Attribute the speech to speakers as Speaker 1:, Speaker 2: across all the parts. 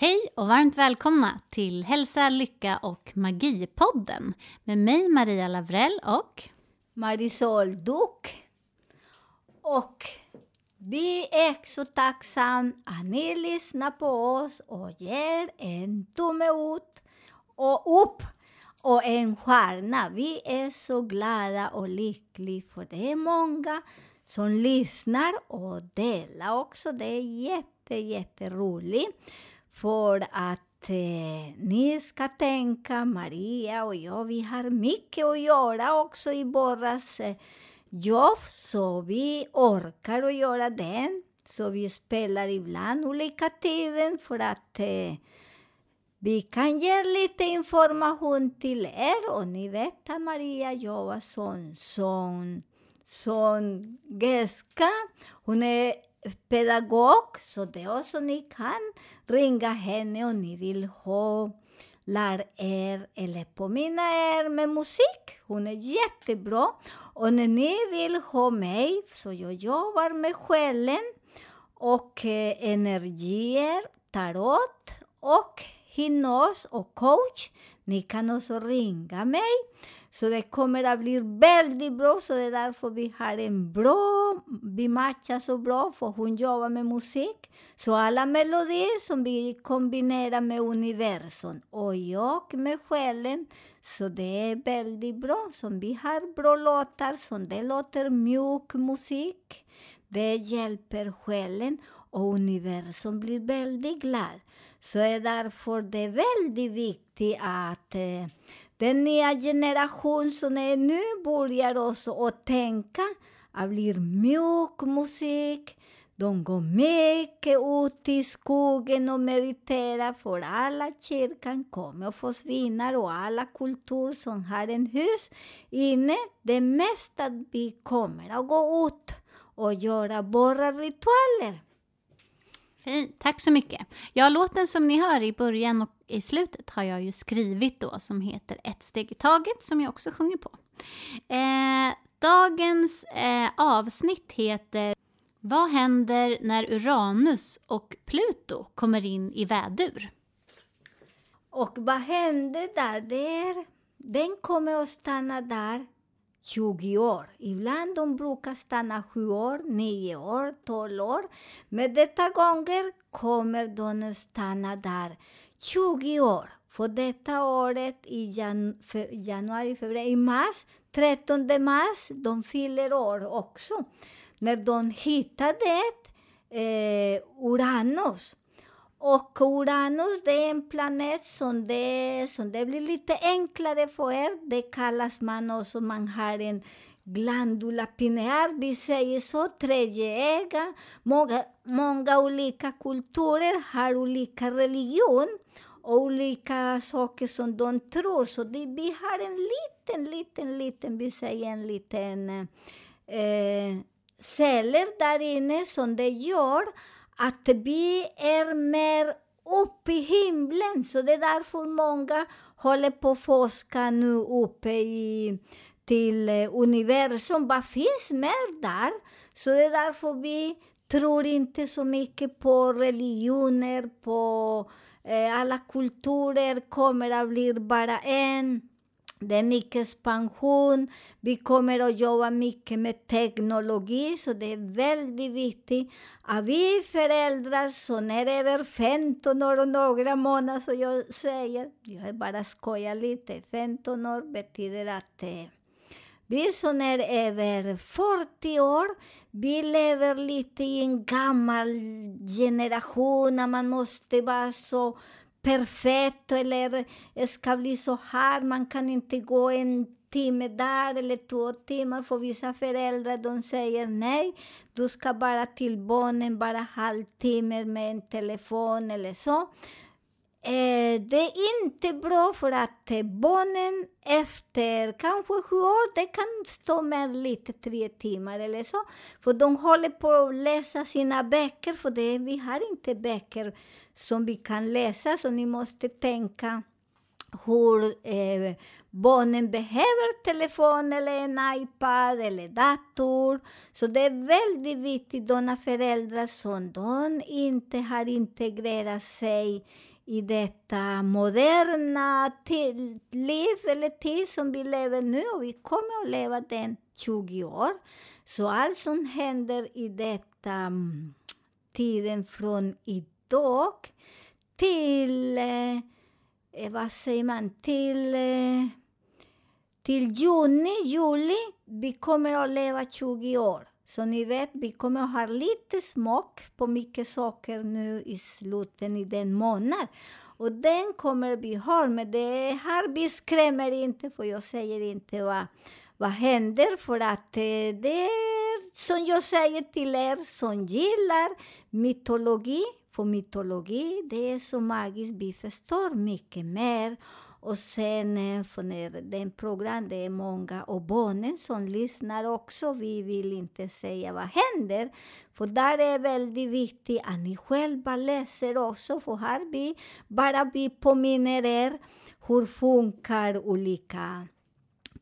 Speaker 1: Hej och varmt välkomna till Hälsa, Lycka och magi-podden med mig Maria Lavrell och
Speaker 2: Marisol Duck. Och vi är så tacksamma att ni lyssnar på oss och ger en tumme ut och upp och en stjärna. Vi är så glada och lyckliga för det är många som lyssnar och delar också. Det är jätte, jätteroligt för att eh, ni ska tänka, Maria och jag, vi har mycket att göra också i våras eh, jobb, så vi orkar att göra det. Så vi spelar ibland olika tider för att eh, vi kan ge lite information till er. Och ni vet att Maria jobbar som, som, som Geska. Hon är pedagog, så det är också ni kan ringa henne om ni vill ha lär er eller påminna er med musik. Hon är jättebra. Och när ni vill ha mig, så jag jobbar med själen och eh, energier, tarot och hypnos och coach. Ni kan också ringa mig. Så det kommer att bli väldigt bra, så det är därför vi har en bra, vi matchar så bra, för hon jobbar med musik. Så alla melodier som vi kombinerar med universum och jag med själen, så det är väldigt bra. Som vi har bra låtar, som det låter mjuk musik. Det hjälper själen och universum blir väldigt glad. Så är därför det är väldigt viktigt att eh, den nya generation som är nu börjar också att tänka att blir mjuk musik. De går mycket ut i skogen och mediterar för alla kyrkan kommer att försvinna och alla kulturer som har en hus inne, det mesta vi kommer att gå ut och göra våra ritualer.
Speaker 1: Fint, tack så mycket. Ja, låten som ni hör i början och i slutet har jag ju skrivit då som heter Ett steg i taget som jag också sjunger på. Eh, dagens eh, avsnitt heter Vad händer när Uranus och Pluto kommer in i vädur?
Speaker 2: Och vad händer där? Det är, den kommer att stanna där 20 år. Ibland de brukar stanna 7 år, 9 år, 12 år. Men detta gånger kommer de att stanna där 20 år. För detta året i jan, fe, januari, februari, i mars, 13 mars, de fyller år också. När de hittade eh, Uranus. Och Uranus det är en planet som det, som det blir lite enklare för er. Det kallas man också, man har en glandula pineal, vi säger så, tredje öga. Många, många olika kulturer har olika religion och olika saker som de tror. Så det, vi har en liten, liten, liten, vi säger en liten eh, celler där inne som det gör att vi är mer uppe i himlen. Så det är därför många håller på att forska nu uppe i, till eh, universum. Vad finns mer där? Så det är därför vi tror inte så mycket på religioner, på eh, alla kulturer kommer att bli bara en. Det är mycket expansion. Vi kommer att jobba mycket med teknologi, så det är väldigt viktigt att vi föräldrar som är över 15 år och några månader, så jag säger, jag bara skojar lite, 15 år betyder att eh, Vi som är över 40 år, vi lever lite i en gammal generation när man måste vara så perfekt eller det ska bli så här, man kan inte gå en timme där eller två timmar för vissa föräldrar. De säger nej, du ska bara till barnen bara halvtimme med en telefon eller så. Eh, det är inte bra för att eh, barnen efter kanske sju år, det kan stå med lite tre timmar eller så. För de håller på att läsa sina böcker, för det, vi har inte böcker som vi kan läsa, så ni måste tänka hur eh, barnen behöver telefon eller en iPad eller dator. Så det är väldigt viktigt, de föräldrar som de inte har integrerat sig i detta moderna till, liv eller tid som vi lever nu och vi kommer att leva den 20 år. Så allt som händer i detta mm, tiden från idag till, eh, eh, vad säger man, till, eh, till juni, juli, vi kommer att leva 20 år. Så ni vet, vi kommer att ha lite smak på mycket saker nu i slutet i den månad. Och den kommer vi ha, men det här vi skrämmer inte, för jag säger inte vad, vad händer, för att eh, det som jag säger till er som gillar mytologi, för mytologi, det är så magiskt, vi förstår mycket mer. Och sen eh, för när den program, det är många och barnen som lyssnar också. Vi vill inte säga vad händer. För där är väldigt viktigt att ni själva läser också. För här vi bara vi påminner er hur funkar olika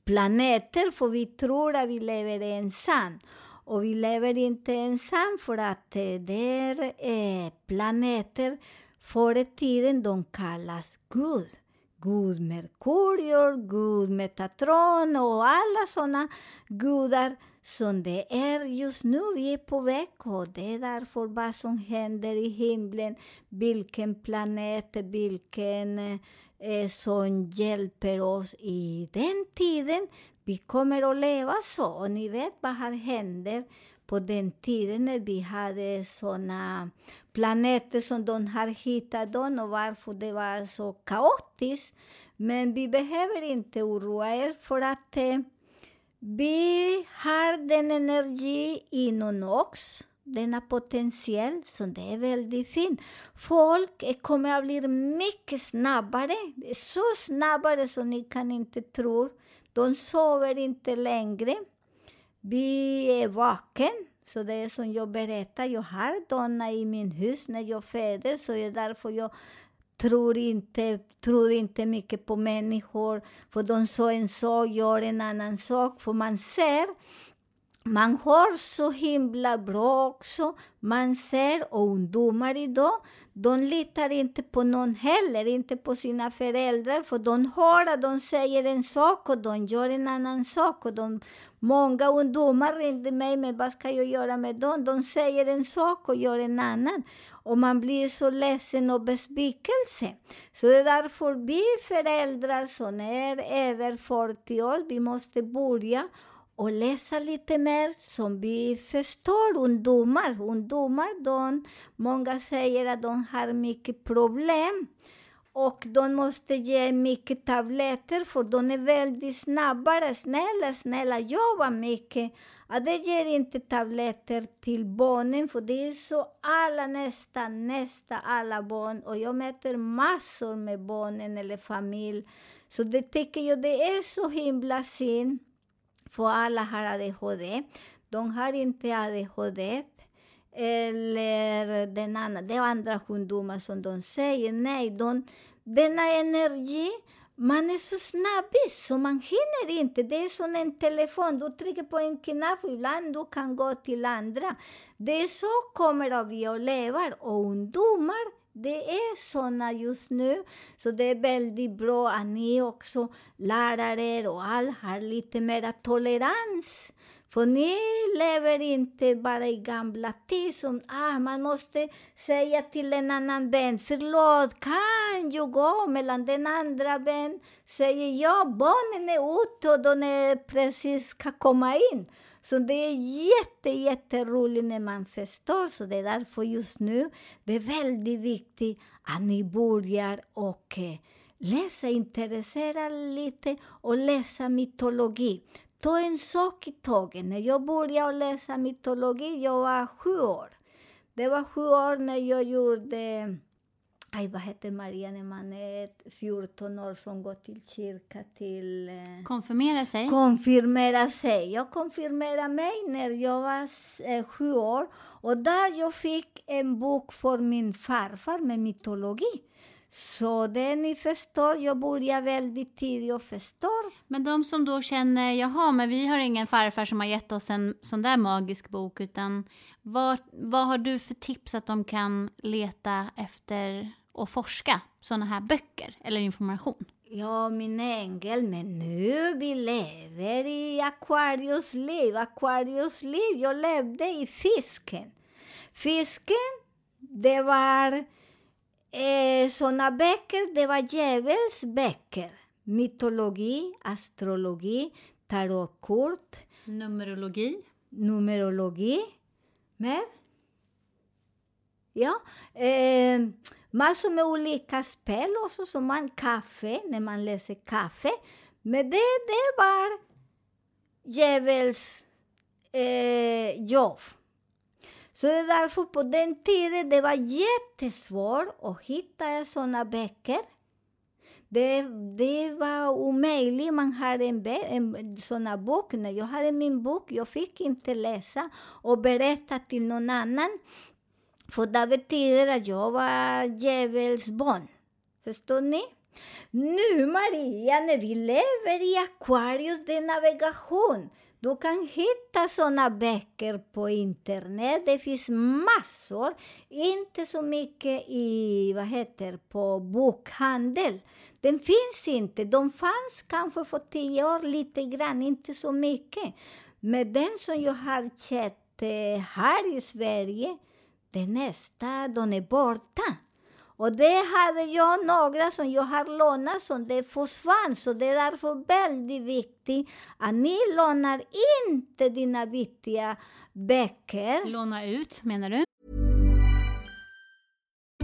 Speaker 2: planeter. För vi tror att vi lever ensam. Och vi lever inte ensam för att eh, det är eh, planeter förr i tiden de kallas Gud. Gud Merkurior, Gud Metatron och alla sådana gudar som det är just nu. Vi är på väg och det är därför vad som händer i himlen, vilken planet, vilken eh, som hjälper oss i den tiden. Vi kommer att leva så. Och ni vet vad som händer på den tiden när vi hade såna planeter som de har hittat dem och varför det var så kaotiskt. Men vi behöver inte oroa er för att eh, vi har den energi inom oss, denna potential, som det är väldigt fint. Folk kommer att bli mycket snabbare, så snabbare som ni kan inte tro. De sover inte längre. Vi är vaken. Så det är som jag berättar, jag har donna i min hus när jag föddes, så det är därför jag tror inte, tror inte mycket på människor, för de sa en sak, gör en annan sak, för man ser man har så himla bra också. Man ser, och ungdomar idag, de litar inte på någon heller, inte på sina föräldrar, för de hör att de säger en sak och de gör en annan sak. Och de, många ungdomar ringde mig, men vad ska jag göra med dem? De säger en sak och gör en annan. Och man blir så ledsen och besvikelse. Så det är därför vi föräldrar som är över 40 år, vi måste börja och läsa lite mer som vi förstår ungdomar. Ungdomar, de, många säger att de har mycket problem och de måste ge mycket tabletter för de är väldigt snabbare. Snälla, snälla, jobba mycket att det ger inte tabletter till barnen, för det är så alla, nästan, nästan alla barn. Och jag möter massor med barnen eller familj. Så det tycker jag det är så himla synd. För alla har ADHD. De har inte ADHD. Eller den andra, det är andra ungdomar som de säger. Nej, de, denna energi, man är så snabbis så man hinner inte. Det är som en telefon, du trycker på en knapp och ibland du kan gå till andra. Det är så kommer vi att leva. Och ungdomar, det är såna just nu. Så det är väldigt bra att ni också, lärare och all, har lite mer tolerans. För ni lever inte bara i gamla tid som ah, man måste säga till en annan vän, förlåt, kan jag gå? Mellan den andra vän säger ja, barnen är ute och de är precis ska komma in. Så det är jätte, jätteroligt när man förstår. Så det är därför just nu det är väldigt viktigt att ni börjar och läsa, intressera lite och läsa mytologi. Ta en sak i taget. När jag började läsa mytologi, jag var sju år. Det var sju år när jag gjorde Aj, vad heter Maria när man är 14 år som går till kyrka till... Eh,
Speaker 1: Konfirmera sig.
Speaker 2: konfirmera sig. Jag konfirmerade mig när jag var eh, sju år. Och där jag fick en bok för min farfar med mytologi. Så det ni förstår, jag började väldigt tidigt och förstår.
Speaker 1: Men de som då känner, jaha, men vi har ingen farfar som har gett oss en sån där magisk bok, utan vad, vad har du för tips att de kan leta efter och forska såna här böcker eller information?
Speaker 2: Ja, min ängel, men nu vi lever i Aquarius liv. Aquarius liv, jag levde i fisken. Fisken, det var eh, såna böcker, det var djävulsböcker. Mytologi, astrologi, tarotkort,
Speaker 1: Numerologi.
Speaker 2: numerologi. Mer? Ja. Eh, massor med olika spel också, som man kaffe, när man läser kaffe. Men det, det var djävuls eh, jobb. Så det är därför på den tiden det var jättesvårt att hitta sådana böcker. Det, det var omöjligt. Man hade en, en sån bok. När jag hade min bok, jag fick inte läsa och berätta till någon annan. För det betyder att jag var djävulsbarn. Förstår ni? Nu, Maria, när vi lever i Aquarius, det är navigation. Du kan hitta såna böcker på internet. Det finns massor. Inte så mycket i, vad heter på bokhandel. Den finns inte. De fanns kanske för tio år, lite grann, inte så mycket. Men den som jag har sett eh, här i Sverige, den nästa, de är borta. Och det hade jag några som jag har lånat som det försvann. Så det är därför väldigt viktigt att ni lånar inte dina viktiga böcker.
Speaker 1: Låna ut, menar du?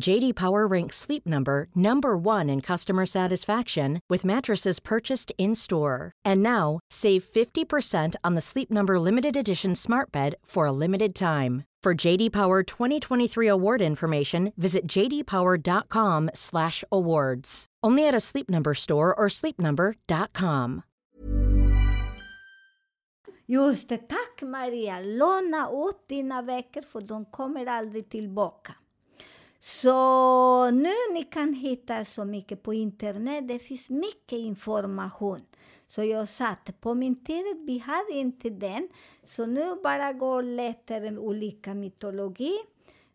Speaker 3: JD Power ranks Sleep Number number 1 in customer satisfaction with mattresses purchased in-store. And now, save 50% on the Sleep Number limited edition Smart Bed for a limited time. For JD Power 2023 award information, visit jdpower.com/awards. Only at a Sleep Number store or sleepnumber.com.
Speaker 2: Just tack Maria. Låna ut dina böcker för de kommer aldrig tillbaka. Så nu ni kan hitta så mycket på internet. Det finns mycket information. Så jag satt på min tid, vi hade inte den. Så nu bara går och letar olika mytologi.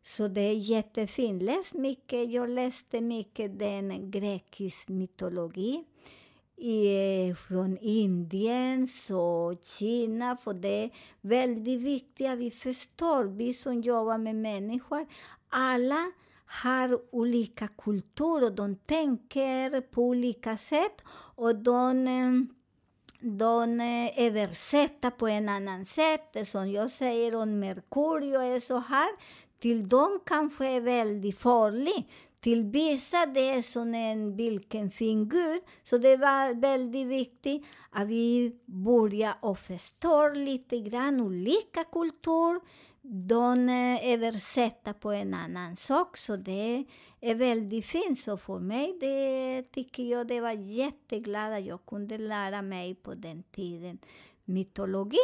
Speaker 2: Så det är jättefint. Läs mycket. Jag läste mycket den grekisk mytologi i, från Indien och Kina. För det är väldigt viktigt att vi förstår, vi som jobbar med människor, alla har olika kulturer, de tänker på olika sätt och de, eh, de eh, översätter på en annan sätt. Som jag säger, om Merkurio är så här, till dem kanske är väldigt farlig. Till vissa det är som en vilken fin Gud. Så det var väldigt viktigt att vi börjar och förstår lite grann olika kulturer de översätter på en annan sak, så det är väldigt fint. Så för mig det tycker jag det var jätteglad att jag kunde lära mig på den tiden mytologi.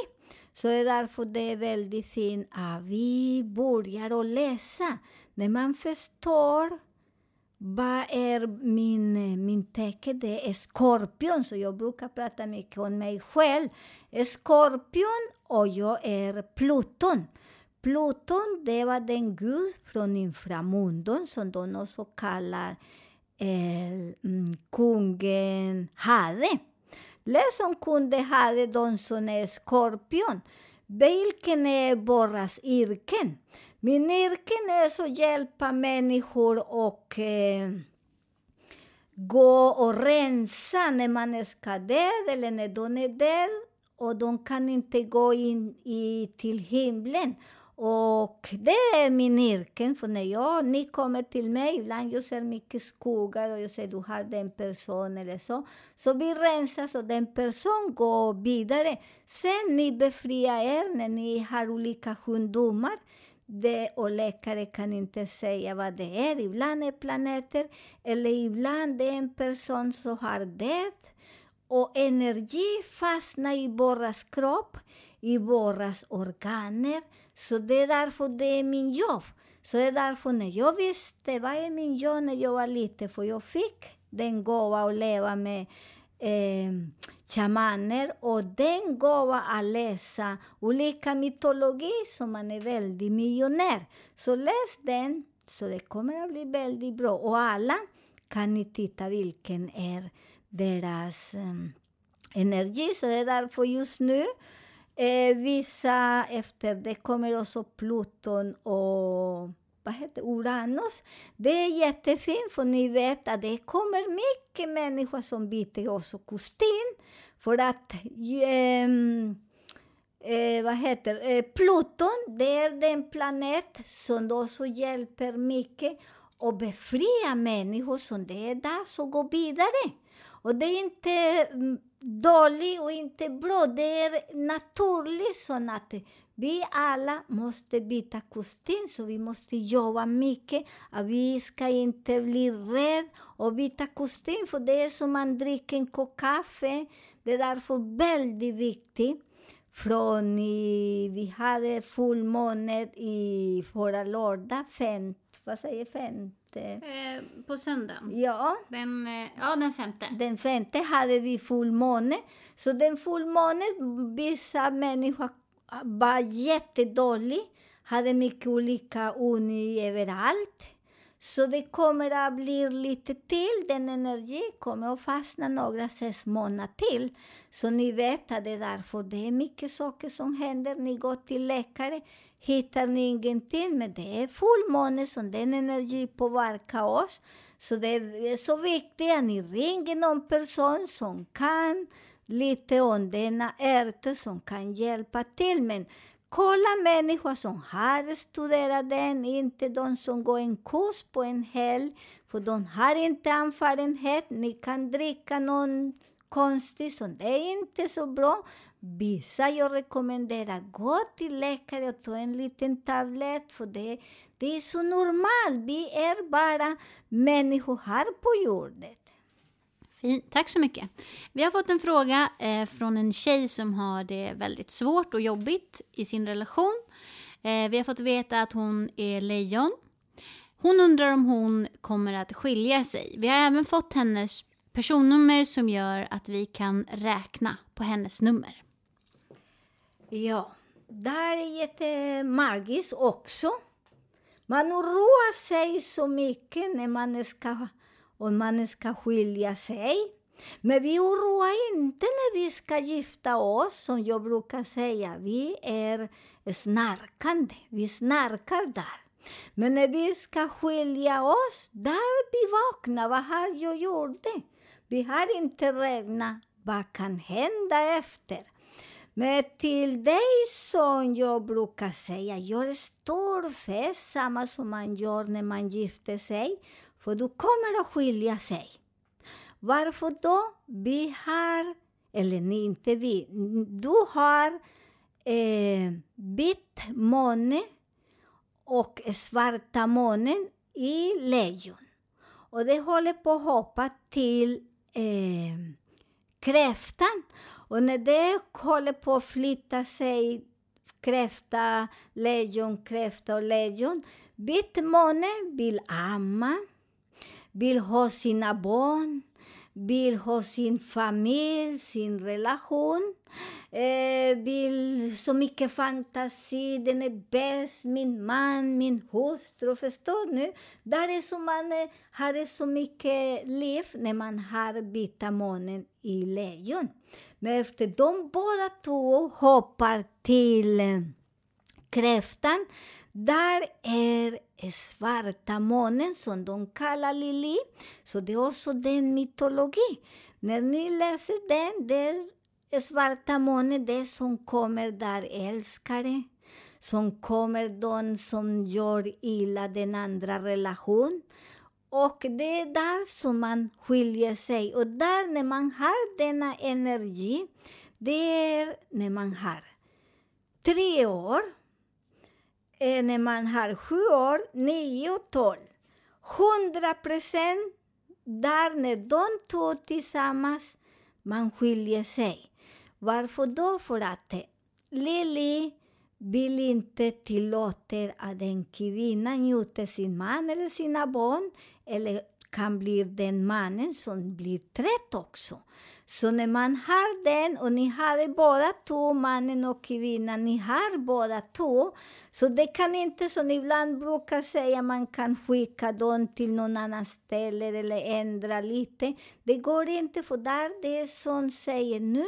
Speaker 2: Så det är därför det är väldigt fint att vi börjar att läsa. När man förstår vad är min, min tecken? Det är skorpion, så jag brukar prata mycket om mig själv. Skorpion och jag är Pluton. Pluton, det var den gud från inframundon som de också kallar eh, kungen Hade. Läs om kunde Hade, de som är skorpion. Vilken är våras yrken? Min yrken är så hjälpa människor och eh, gå och rensa när man är skadad eller när de är död och de kan inte gå in i, till himlen. Och det är min yrken, för när jag, ni kommer till mig, ibland jag ser mycket skogar och jag säger du har den personen eller så. Så vi rensar så den personen går vidare. Sen ni befriar er när ni har olika sjukdomar. Det, och läkare kan inte säga vad det är. Ibland är planeter, eller ibland är en person som har dött. Och energi fastnar i våras kropp, i våras organer. Så det är därför det är min jobb. Så det är därför när jag visste vad är min jobb när jag var liten, för jag fick den gåva att leva med eh, shamaner och den gåva att läsa olika mytologi så man är väldigt miljonär. Så läs den, så det kommer att bli väldigt bra. Och alla kan ni titta vilken är deras eh, energi. Så det är därför just nu eh, vissa efter det kommer också Pluton och vad heter Uranus. Det är jättefint, för ni vet att det kommer mycket människor som byter också kostym. För att eh, eh, vad heter eh, Pluton, det är den planet som också hjälper mycket och befria människor som det är där som går vidare. Och det är inte Dålig och inte bra, det är naturligt så att vi alla måste byta kostym, så vi måste jobba mycket. Att vi ska inte bli rädda och byta kostym, för det är som man dricker en kopp kaffe. Det är därför väldigt viktigt. Från i, vi hade fullmåne i förra lördag, fem, vad säger femte?
Speaker 1: Eh, på söndagen.
Speaker 2: Ja,
Speaker 1: Den, eh, ja, den femte.
Speaker 2: den femte hade vi fullmåne. Så den fullmånen, vissa människor var jättedålig, hade mycket olika uni överallt. Så det kommer att bli lite till, den energi kommer att fastna några sex månader till. Så ni vet att det är därför det är mycket saker som händer. Ni går till läkare, hittar ni ingenting, men det är fullmåne som den energi påverkar oss. Så det är så viktigt att ni ringer någon person som kan lite om denna ärta som kan hjälpa till. Men kolla människor som har studerat den, inte de som går en kurs på en helg, för de har inte erfarenhet. Ni kan dricka någon konstigt, så det är inte så bra. Vissa jag rekommenderar, gå till läkare och ta en liten tablett, för det, det är så normalt. Vi är bara människor här på jorden.
Speaker 1: Fint, tack så mycket. Vi har fått en fråga eh, från en tjej som har det väldigt svårt och jobbigt i sin relation. Eh, vi har fått veta att hon är lejon. Hon undrar om hon kommer att skilja sig. Vi har även fått hennes personnummer som gör att vi kan räkna på hennes nummer.
Speaker 2: Ja, det här är jättemagiskt också. Man oroar sig så mycket när man ska, om man ska skilja sig. Men vi oroar inte när vi ska gifta oss, som jag brukar säga. Vi är snarkande, vi snarkar där. Men när vi ska skilja oss, där vi vaknar. Vad har jag gjort? Vi har inte räknat vad kan hända efter. Men till dig som jag brukar säga, gör stor fest, samma som man gör när man gifter sig, för du kommer att skilja sig. Varför då? Vi har, eller ni inte vi, du har eh, vitt måne och svarta månen i lejon. Och det håller på att hoppa till eh, kräftan. Och när det håller på att flytta sig, kräfta, lejon, kräfta och lejon. Vitt måne vill amma, vill ha sina barn, vill ha sin familj, sin relation. Eh, vill så mycket fantasi, den är bäst, min man, min hustru. Förstår nu? Där är så man eh, har så mycket liv när man har vita månen i lejon. Men efter de båda två hoppar till eh, kräftan, där är svarta månen som de kallar Lili. Så det är också den mytologi. När ni läser den, det är svarta månen, det som kommer där älskare, som kommer de som gör illa den andra relation. Och det är där som man skiljer sig. Och där när man har denna energi, det är när man har tre år, eh, när man har sju år, nio och tolv. Hundra procent där när de två tillsammans, man skiljer sig. Varför då? För att eh, Lili vill inte tillåta att en kvinna njuter sin man eller sina barn, eller kan bli den mannen som blir trött också. Så när man har den, och ni har båda två, mannen och kvinnan, ni har båda två, så det kan inte, som ibland brukar säga, man kan skicka dem till någon annan ställe eller ändra lite. Det går inte, för där det är som säger nu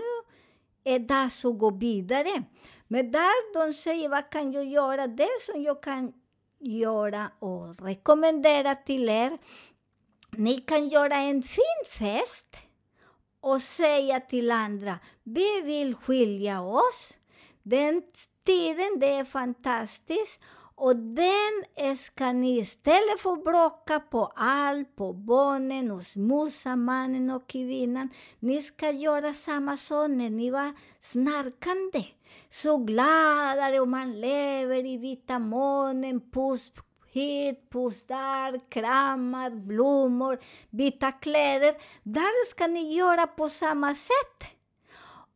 Speaker 2: är dags att gå vidare. Men där de säger, vad kan jag göra? Det som jag kan göra och rekommendera till er, ni kan göra en fin fest och säga till andra, vi vill skilja oss. Den tiden, det är fantastiskt. Och den ska ni istället för att bråka på allt, på barnen hos morsan, mannen och kvinnan. Ni ska göra samma sak när ni var snarkande. Så gladare, och man lever i vita månen, puss hit, puss där, kramar, blommor, byta kläder. Där ska ni göra på samma sätt.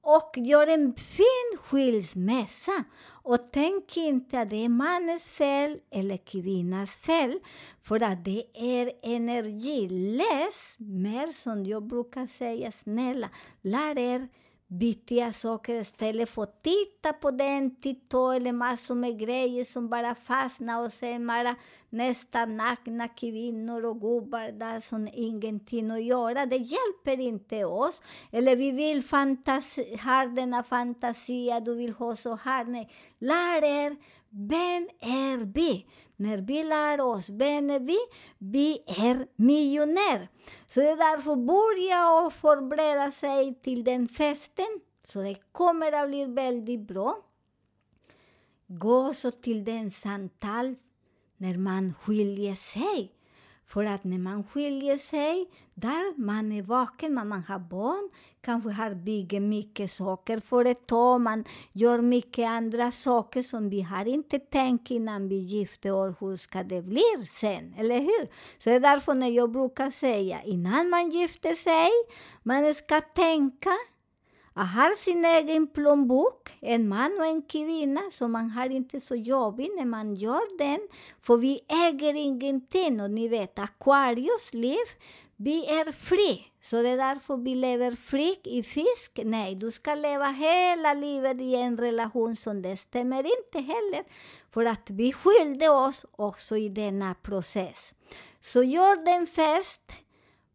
Speaker 2: Och gör en fin skilsmässa. Och tänk inte att det är mannens fel eller kvinnans fel, för att det är energilöst. Mer, som jag brukar säga, snälla. Lär er viktiga saker istället för att titta på den, titta eller massor med grejer som bara fastnar och sen bara nästan nakna kvinnor och gubbar där som ingenting att göra. Det hjälper inte oss. Eller vi vill fantasi, ha denna fantasi, du vill ha så här. Nej, lär er, vem är vi? När vi lär oss vem är vi, vi är miljonär. Så det är därför börja och förbereda sig till den festen. Så det kommer att bli väldigt bra. Gå så till den samtal när man skiljer sig. För att när man skiljer sig, där man är vaken, man, man har barn, kanske har byggt mycket saker för ett tag, man gör mycket andra saker som vi har inte tänkt innan vi gifte oss, hur ska det bli sen, eller hur? Så det är därför när jag brukar säga, innan man gifter sig, man ska tänka att har sin egen plånbok, en man och en kvinna, så man har inte så jobbigt när man gör den. För vi äger ingenting, och ni vet, Aquarius liv, vi är fri. Så det är därför vi lever fri i fisk. Nej, du ska leva hela livet i en relation som det stämmer inte heller. För att vi skilde oss också i denna process. Så gör den fest,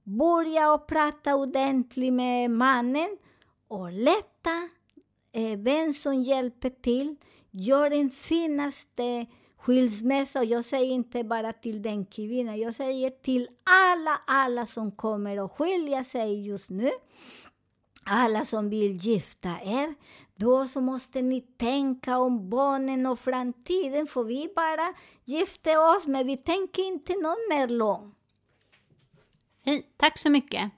Speaker 2: börja och prata ordentligt med mannen och leta eh, vem som hjälper till. Gör den finaste skilsmässa. Jag säger inte bara till den kvinnan, jag säger till alla, alla som kommer att skilja sig just nu. Alla som vill gifta er. Då så måste ni tänka om barnen och framtiden, för vi bara gifte oss, men vi tänker inte någon mer lång.
Speaker 1: Fint, tack så mycket.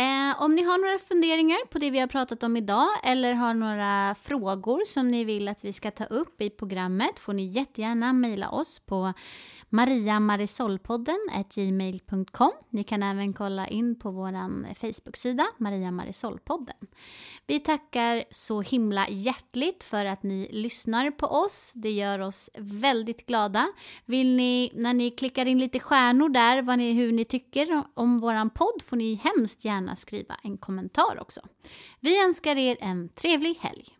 Speaker 1: Eh, om ni har några funderingar på det vi har pratat om idag eller har några frågor som ni vill att vi ska ta upp i programmet får ni jättegärna mejla oss på mariamarisolpodden gmail.com. Ni kan även kolla in på vår Facebook-sida Maria Marisolpodden. Vi tackar så himla hjärtligt för att ni lyssnar på oss. Det gör oss väldigt glada. Vill ni, när ni klickar in lite stjärnor där, vad ni, hur ni tycker om våran podd får ni hemskt gärna skriva en kommentar också. Vi önskar er en trevlig helg.